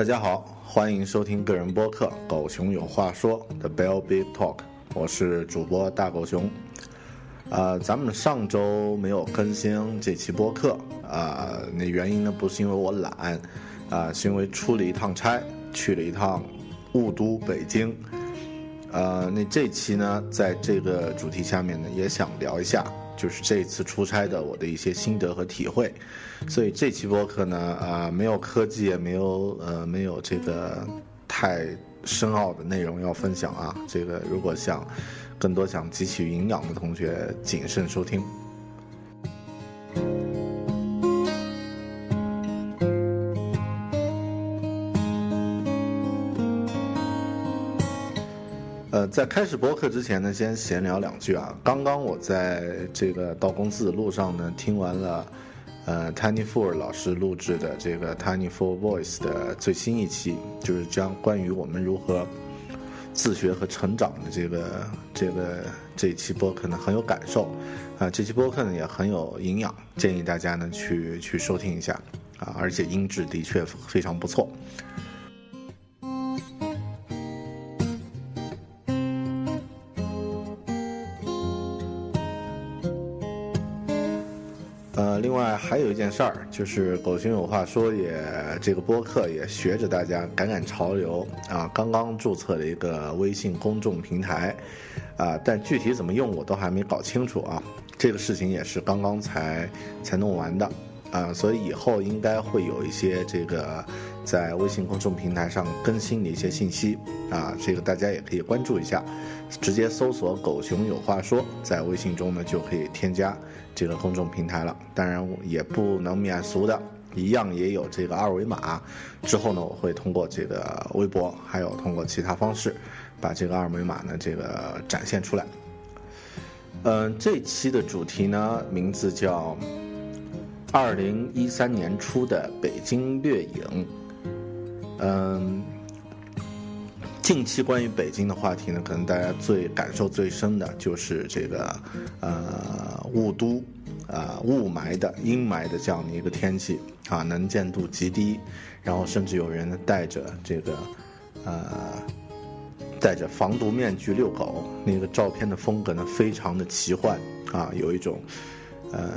大家好，欢迎收听个人播客《狗熊有话说》的 Bell Big Talk，我是主播大狗熊。啊，咱们上周没有更新这期播客啊，那原因呢不是因为我懒，啊，是因为出了一趟差，去了一趟雾都北京。呃，那这期呢，在这个主题下面呢，也想聊一下，就是这次出差的我的一些心得和体会。所以这期播客呢，啊，没有科技，也没有呃，没有这个太深奥的内容要分享啊。这个如果想更多想汲取营养的同学，谨慎收听。在开始播客之前呢，先闲聊两句啊。刚刚我在这个到公司的路上呢，听完了呃 Tiny Four 老师录制的这个 Tiny Four Voice 的最新一期，就是将关于我们如何自学和成长的这个这个这一期播客呢，很有感受啊。这期播客呢也很有营养，建议大家呢去去收听一下啊，而且音质的确非常不错。有一件事儿，就是狗熊有话说也这个播客也学着大家赶赶潮流啊，刚刚注册了一个微信公众平台，啊，但具体怎么用我都还没搞清楚啊，这个事情也是刚刚才才弄完的啊，所以以后应该会有一些这个在微信公众平台上更新的一些信息啊，这个大家也可以关注一下，直接搜索“狗熊有话说”在微信中呢就可以添加。这个公众平台了，当然也不能免俗的，一样也有这个二维码。之后呢，我会通过这个微博，还有通过其他方式，把这个二维码呢这个展现出来。嗯，这期的主题呢，名字叫“二零一三年初的北京掠影”。嗯，近期关于北京的话题呢，可能大家最感受最深的就是这个呃雾都。啊，雾霾的、阴霾的这样的一个天气啊，能见度极低，然后甚至有人呢带着这个呃戴着防毒面具遛狗，那个照片的风格呢非常的奇幻啊，有一种，呃，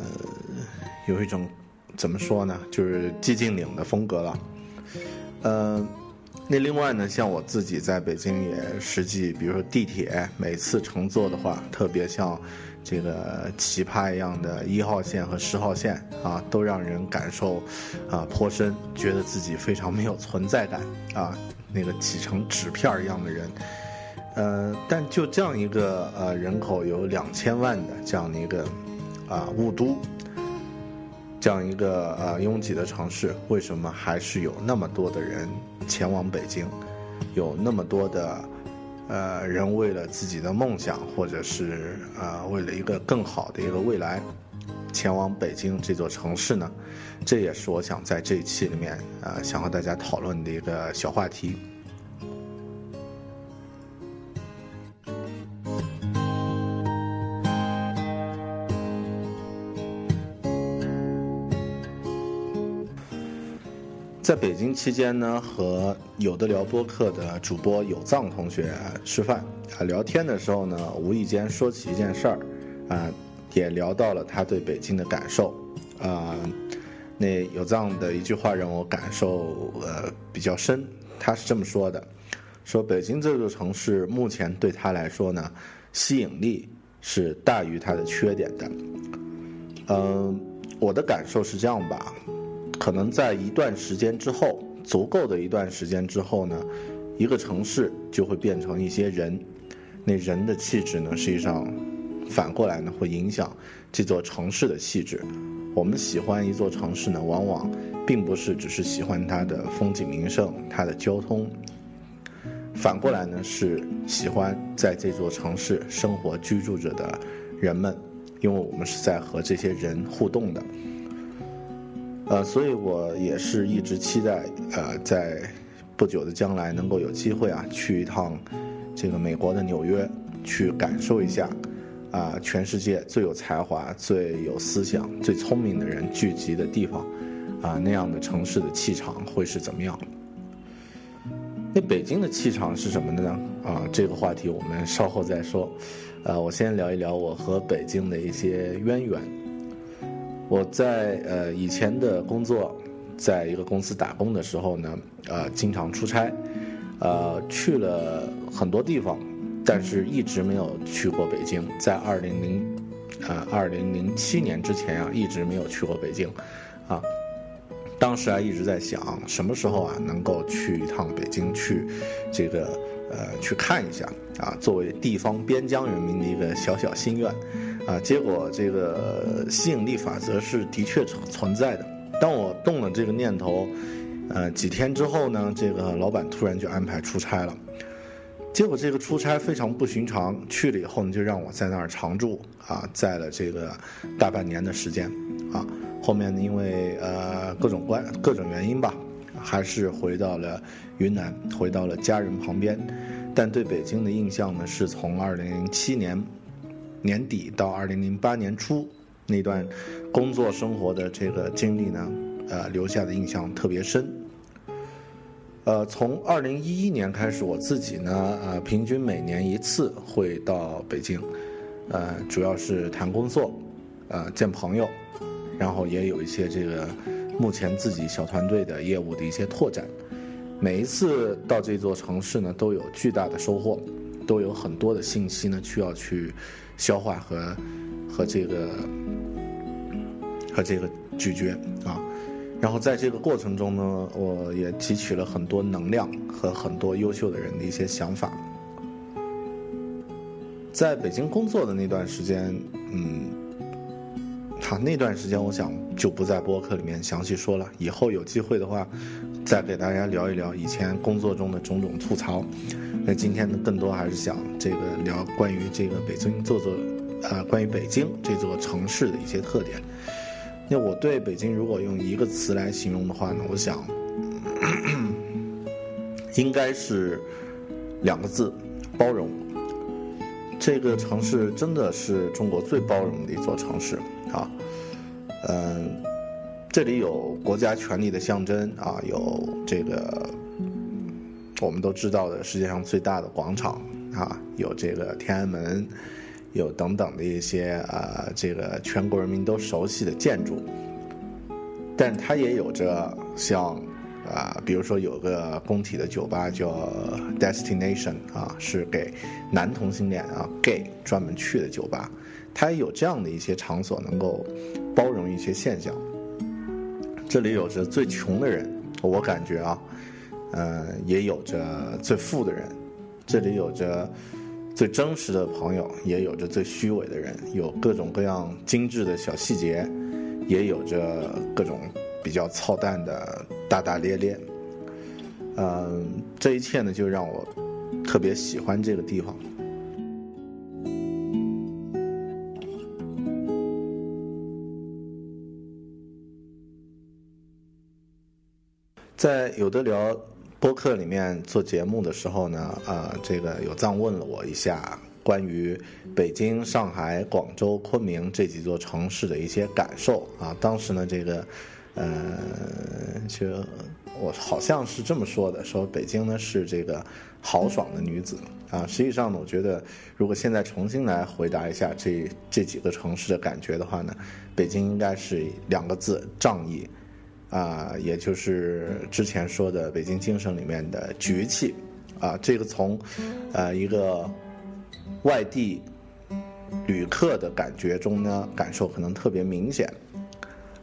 有一种怎么说呢，就是寂静岭的风格了。呃，那另外呢，像我自己在北京也实际，比如说地铁，每次乘坐的话，特别像这个奇葩一样的一号线和十号线啊，都让人感受啊颇深，觉得自己非常没有存在感啊。那个挤成纸片一样的人，呃，但就这样一个呃人口有两千万的这样的一个啊雾都，这样一个呃拥挤的城市，为什么还是有那么多的人前往北京？有那么多的呃人为了自己的梦想，或者是啊为了一个更好的一个未来，前往北京这座城市呢？这也是我想在这一期里面，呃，想和大家讨论的一个小话题。在北京期间呢，和有的聊播客的主播有藏同学吃饭啊，聊天的时候呢，无意间说起一件事儿，啊，也聊到了他对北京的感受，啊。那有这样的一句话让我感受呃比较深，他是这么说的：说北京这座城市目前对他来说呢，吸引力是大于它的缺点的。嗯，我的感受是这样吧，可能在一段时间之后，足够的一段时间之后呢，一个城市就会变成一些人，那人的气质呢，实际上反过来呢会影响这座城市的气质。我们喜欢一座城市呢，往往并不是只是喜欢它的风景名胜、它的交通，反过来呢是喜欢在这座城市生活居住着的人们，因为我们是在和这些人互动的。呃，所以我也是一直期待，呃，在不久的将来能够有机会啊，去一趟这个美国的纽约，去感受一下。啊，全世界最有才华、最有思想、最聪明的人聚集的地方，啊，那样的城市的气场会是怎么样？那北京的气场是什么的呢？啊，这个话题我们稍后再说。呃，我先聊一聊我和北京的一些渊源。我在呃以前的工作，在一个公司打工的时候呢，呃，经常出差，呃，去了很多地方。但是一直没有去过北京，在二零零，呃，二零零七年之前啊，一直没有去过北京，啊，当时啊一直在想什么时候啊能够去一趟北京，去这个呃去看一下啊，作为地方边疆人民的一个小小心愿，啊，结果这个吸引力法则是的确存在的。当我动了这个念头，呃，几天之后呢，这个老板突然就安排出差了。结果这个出差非常不寻常，去了以后呢，就让我在那儿常住啊，在了这个大半年的时间啊。后面，因为呃各种关各种原因吧，还是回到了云南，回到了家人旁边。但对北京的印象呢，是从二零零七年年底到二零零八年初那段工作生活的这个经历呢，呃留下的印象特别深。呃，从二零一一年开始，我自己呢，呃，平均每年一次会到北京，呃，主要是谈工作，呃，见朋友，然后也有一些这个目前自己小团队的业务的一些拓展。每一次到这座城市呢，都有巨大的收获，都有很多的信息呢需要去消化和和这个和这个咀嚼啊。然后在这个过程中呢，我也汲取了很多能量和很多优秀的人的一些想法。在北京工作的那段时间，嗯，好，那段时间我想就不在播客里面详细说了。以后有机会的话，再给大家聊一聊以前工作中的种种吐槽。那今天呢，更多还是想这个聊关于这个北京做做，呃，关于北京这座城市的一些特点。那我对北京如果用一个词来形容的话呢，我想应该是两个字：包容。这个城市真的是中国最包容的一座城市啊。嗯，这里有国家权力的象征啊，有这个我们都知道的世界上最大的广场啊，有这个天安门，有等等的一些呃，这个全国人民都熟悉的建筑，但它也有着像啊，比如说有个工体的酒吧叫 Destination 啊，是给男同性恋啊 gay 专门去的酒吧，它也有这样的一些场所能够包容一些现象。这里有着最穷的人，我感觉啊。呃，也有着最富的人，这里有着最真实的朋友，也有着最虚伪的人，有各种各样精致的小细节，也有着各种比较操蛋的大大咧咧。嗯，这一切呢，就让我特别喜欢这个地方。在有的聊。播客里面做节目的时候呢，呃，这个有藏问了我一下关于北京、上海、广州、昆明这几座城市的一些感受啊。当时呢，这个，呃，就我好像是这么说的，说北京呢是这个豪爽的女子啊。实际上呢，我觉得如果现在重新来回答一下这这几个城市的感觉的话呢，北京应该是两个字：仗义。啊，也就是之前说的北京精神里面的局气，啊，这个从，呃，一个外地旅客的感觉中呢，感受可能特别明显。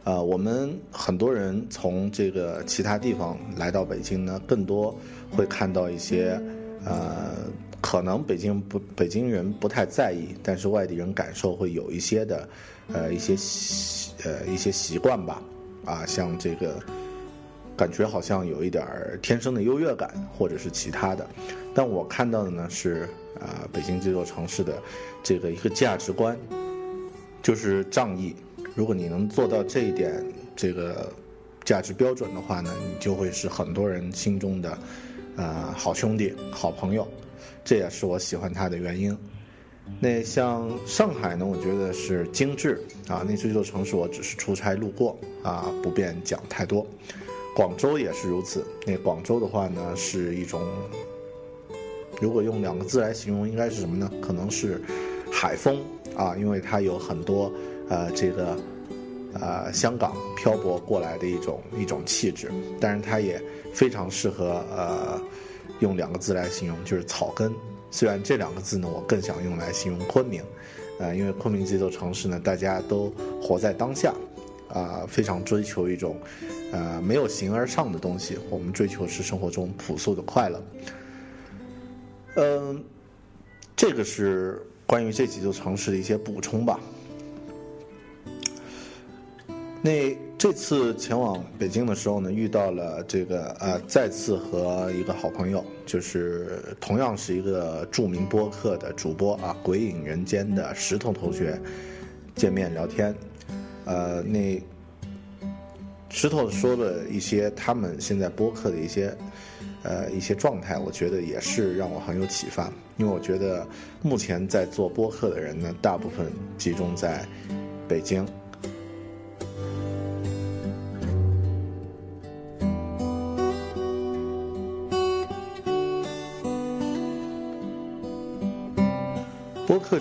呃，我们很多人从这个其他地方来到北京呢，更多会看到一些，呃，可能北京不北京人不太在意，但是外地人感受会有一些的，呃，一些习呃一些习惯吧。啊，像这个，感觉好像有一点天生的优越感，或者是其他的。但我看到的呢是，啊，北京这座城市的这个一个价值观，就是仗义。如果你能做到这一点，这个价值标准的话呢，你就会是很多人心中的，呃，好兄弟、好朋友。这也是我喜欢他的原因。那像上海呢，我觉得是精致啊。那这座城市我只是出差路过啊，不便讲太多。广州也是如此。那广州的话呢，是一种，如果用两个字来形容，应该是什么呢？可能是海风啊，因为它有很多呃这个呃香港漂泊过来的一种一种气质。但是它也非常适合呃用两个字来形容，就是草根。虽然这两个字呢，我更想用来形容昆明，呃，因为昆明这座城市呢，大家都活在当下，啊，非常追求一种，呃，没有形而上的东西。我们追求是生活中朴素的快乐。嗯，这个是关于这几座城市的一些补充吧。那。这次前往北京的时候呢，遇到了这个呃，再次和一个好朋友，就是同样是一个著名播客的主播啊，鬼影人间的石头同学见面聊天。呃，那石头说了一些他们现在播客的一些呃一些状态，我觉得也是让我很有启发，因为我觉得目前在做播客的人呢，大部分集中在北京。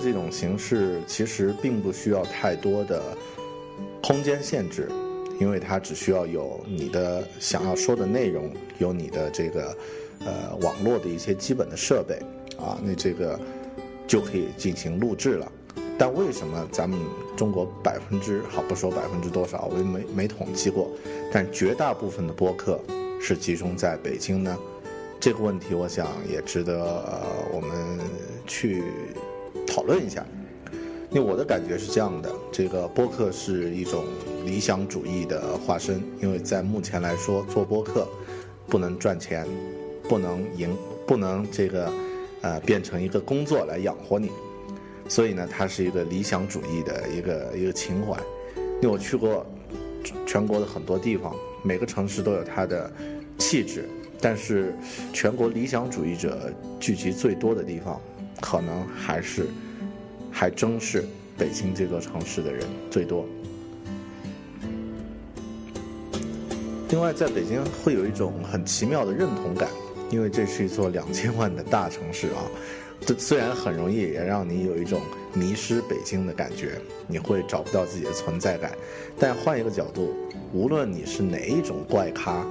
这种形式其实并不需要太多的空间限制，因为它只需要有你的想要说的内容，有你的这个呃网络的一些基本的设备啊，那这个就可以进行录制了。但为什么咱们中国百分之好不说百分之多少，我也没没统计过，但绝大部分的播客是集中在北京呢？这个问题，我想也值得呃我们去。讨论一下，因为我的感觉是这样的：这个播客是一种理想主义的化身，因为在目前来说，做播客不能赚钱，不能赢，不能这个呃变成一个工作来养活你，所以呢，它是一个理想主义的一个一个情怀。因为我去过全国的很多地方，每个城市都有它的气质，但是全国理想主义者聚集最多的地方。可能还是，还真是北京这座城市的人最多。另外，在北京会有一种很奇妙的认同感，因为这是一座两千万的大城市啊。这虽然很容易，也让你有一种迷失北京的感觉，你会找不到自己的存在感。但换一个角度，无论你是哪一种怪咖，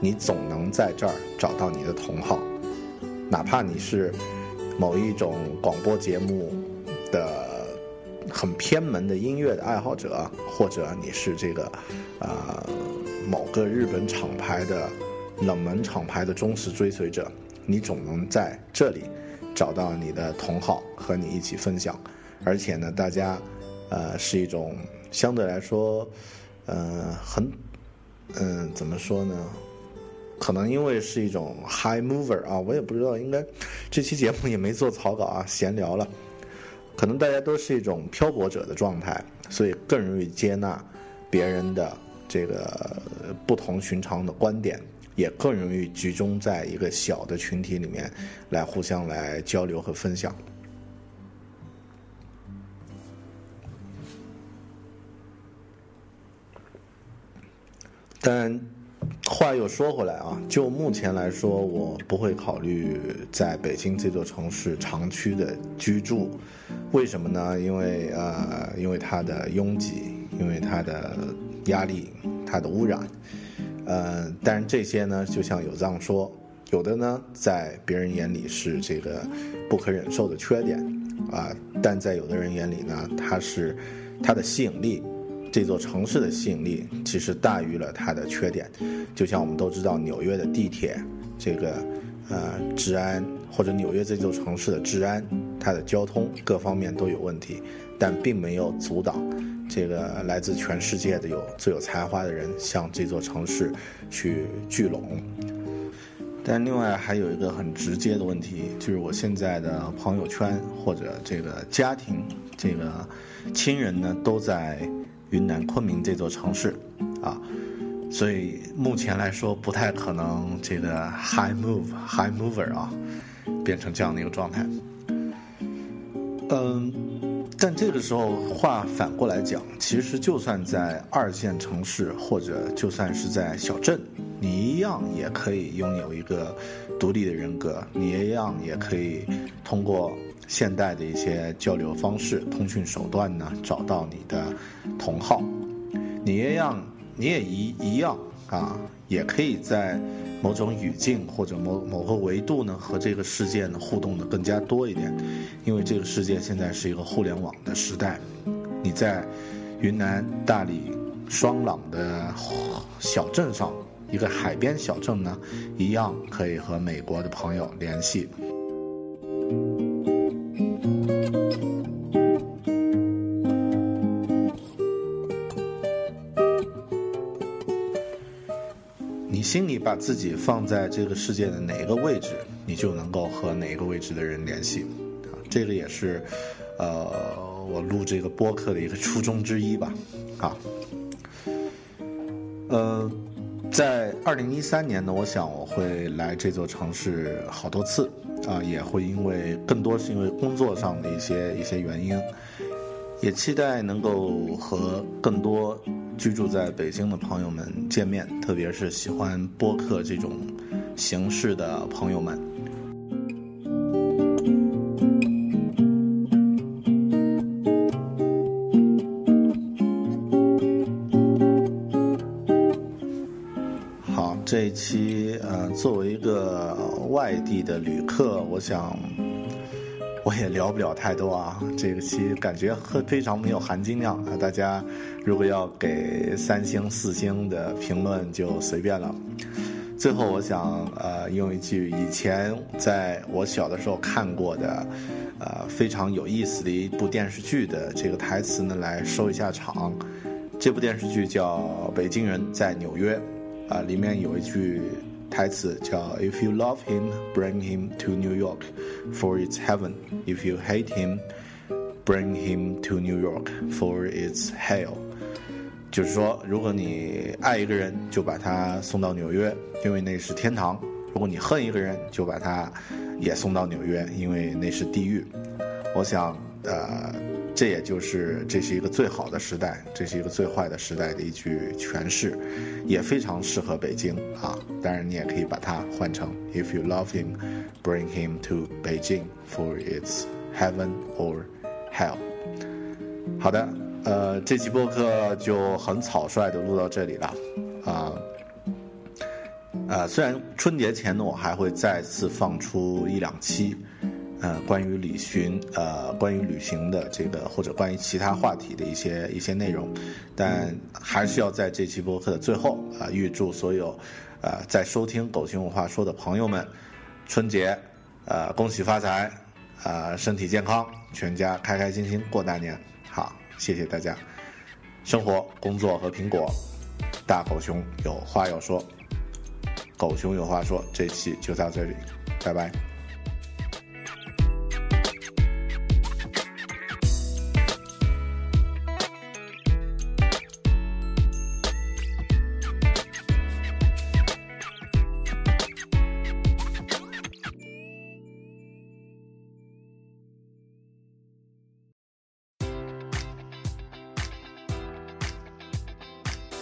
你总能在这儿找到你的同好，哪怕你是某一种广播节目的很偏门的音乐的爱好者，或者你是这个呃某个日本厂牌的冷门厂牌的忠实追随者，你总能在这里。找到你的同好和你一起分享，而且呢，大家，呃，是一种相对来说，呃，很，嗯，怎么说呢？可能因为是一种 high mover 啊，我也不知道，应该这期节目也没做草稿啊，闲聊了。可能大家都是一种漂泊者的状态，所以更容易接纳别人的这个不同寻常的观点。也更容易集中在一个小的群体里面，来互相来交流和分享。但话又说回来啊，就目前来说，我不会考虑在北京这座城市长期的居住。为什么呢？因为呃，因为它的拥挤，因为它的压力，它的污染。呃，但是这些呢，就像有藏说，有的呢，在别人眼里是这个不可忍受的缺点，啊，但在有的人眼里呢，它是它的吸引力，这座城市的吸引力其实大于了它的缺点。就像我们都知道，纽约的地铁这个呃治安，或者纽约这座城市的治安，它的交通各方面都有问题，但并没有阻挡。这个来自全世界的有最有才华的人向这座城市去聚拢，但另外还有一个很直接的问题，就是我现在的朋友圈或者这个家庭，这个亲人呢都在云南昆明这座城市，啊，所以目前来说不太可能这个 high move high mover 啊变成这样的一个状态，嗯。但这个时候话反过来讲，其实就算在二线城市，或者就算是在小镇，你一样也可以拥有一个独立的人格，你一样也可以通过现代的一些交流方式、通讯手段呢，找到你的同好，你一样，你也一一样啊，也可以在。某种语境或者某某个维度呢，和这个世界呢互动的更加多一点，因为这个世界现在是一个互联网的时代。你在云南大理双廊的小镇上，一个海边小镇呢，一样可以和美国的朋友联系。心里把自己放在这个世界的哪一个位置，你就能够和哪一个位置的人联系，啊，这个也是，呃，我录这个播客的一个初衷之一吧，啊，呃，在二零一三年呢，我想我会来这座城市好多次，啊，也会因为更多是因为工作上的一些一些原因，也期待能够和更多。居住在北京的朋友们见面，特别是喜欢播客这种形式的朋友们。好，这一期呃，作为一个外地的旅客，我想。我也聊不了太多啊，这个期感觉很非常没有含金量啊。大家如果要给三星四星的评论就随便了。最后，我想呃用一句以前在我小的时候看过的，呃非常有意思的一部电视剧的这个台词呢来收一下场。这部电视剧叫《北京人在纽约》，啊里面有一句。台词叫 "If you love him, bring him to New York, for it's heaven. If you hate him, bring him to New York, for it's hell." 就是说，如果你爱一个人，就把他送到纽约，因为那是天堂；如果你恨一个人，就把他也送到纽约，因为那是地狱。我想，呃。这也就是这是一个最好的时代，这是一个最坏的时代的一句诠释，也非常适合北京啊。当然，你也可以把它换成 If you love him, bring him to Beijing for its heaven or hell。好的，呃，这期播客就很草率的录到这里了啊。呃，虽然春节前呢，我还会再次放出一两期。呃，关于旅行，呃，关于旅行的这个或者关于其他话题的一些一些内容，但还是要在这期播客的最后啊，预祝所有，呃，在收听《狗熊有话说》的朋友们，春节，呃，恭喜发财，啊，身体健康，全家开开心心过大年。好，谢谢大家。生活、工作和苹果，大狗熊有话要说，狗熊有话说，这期就到这里，拜拜。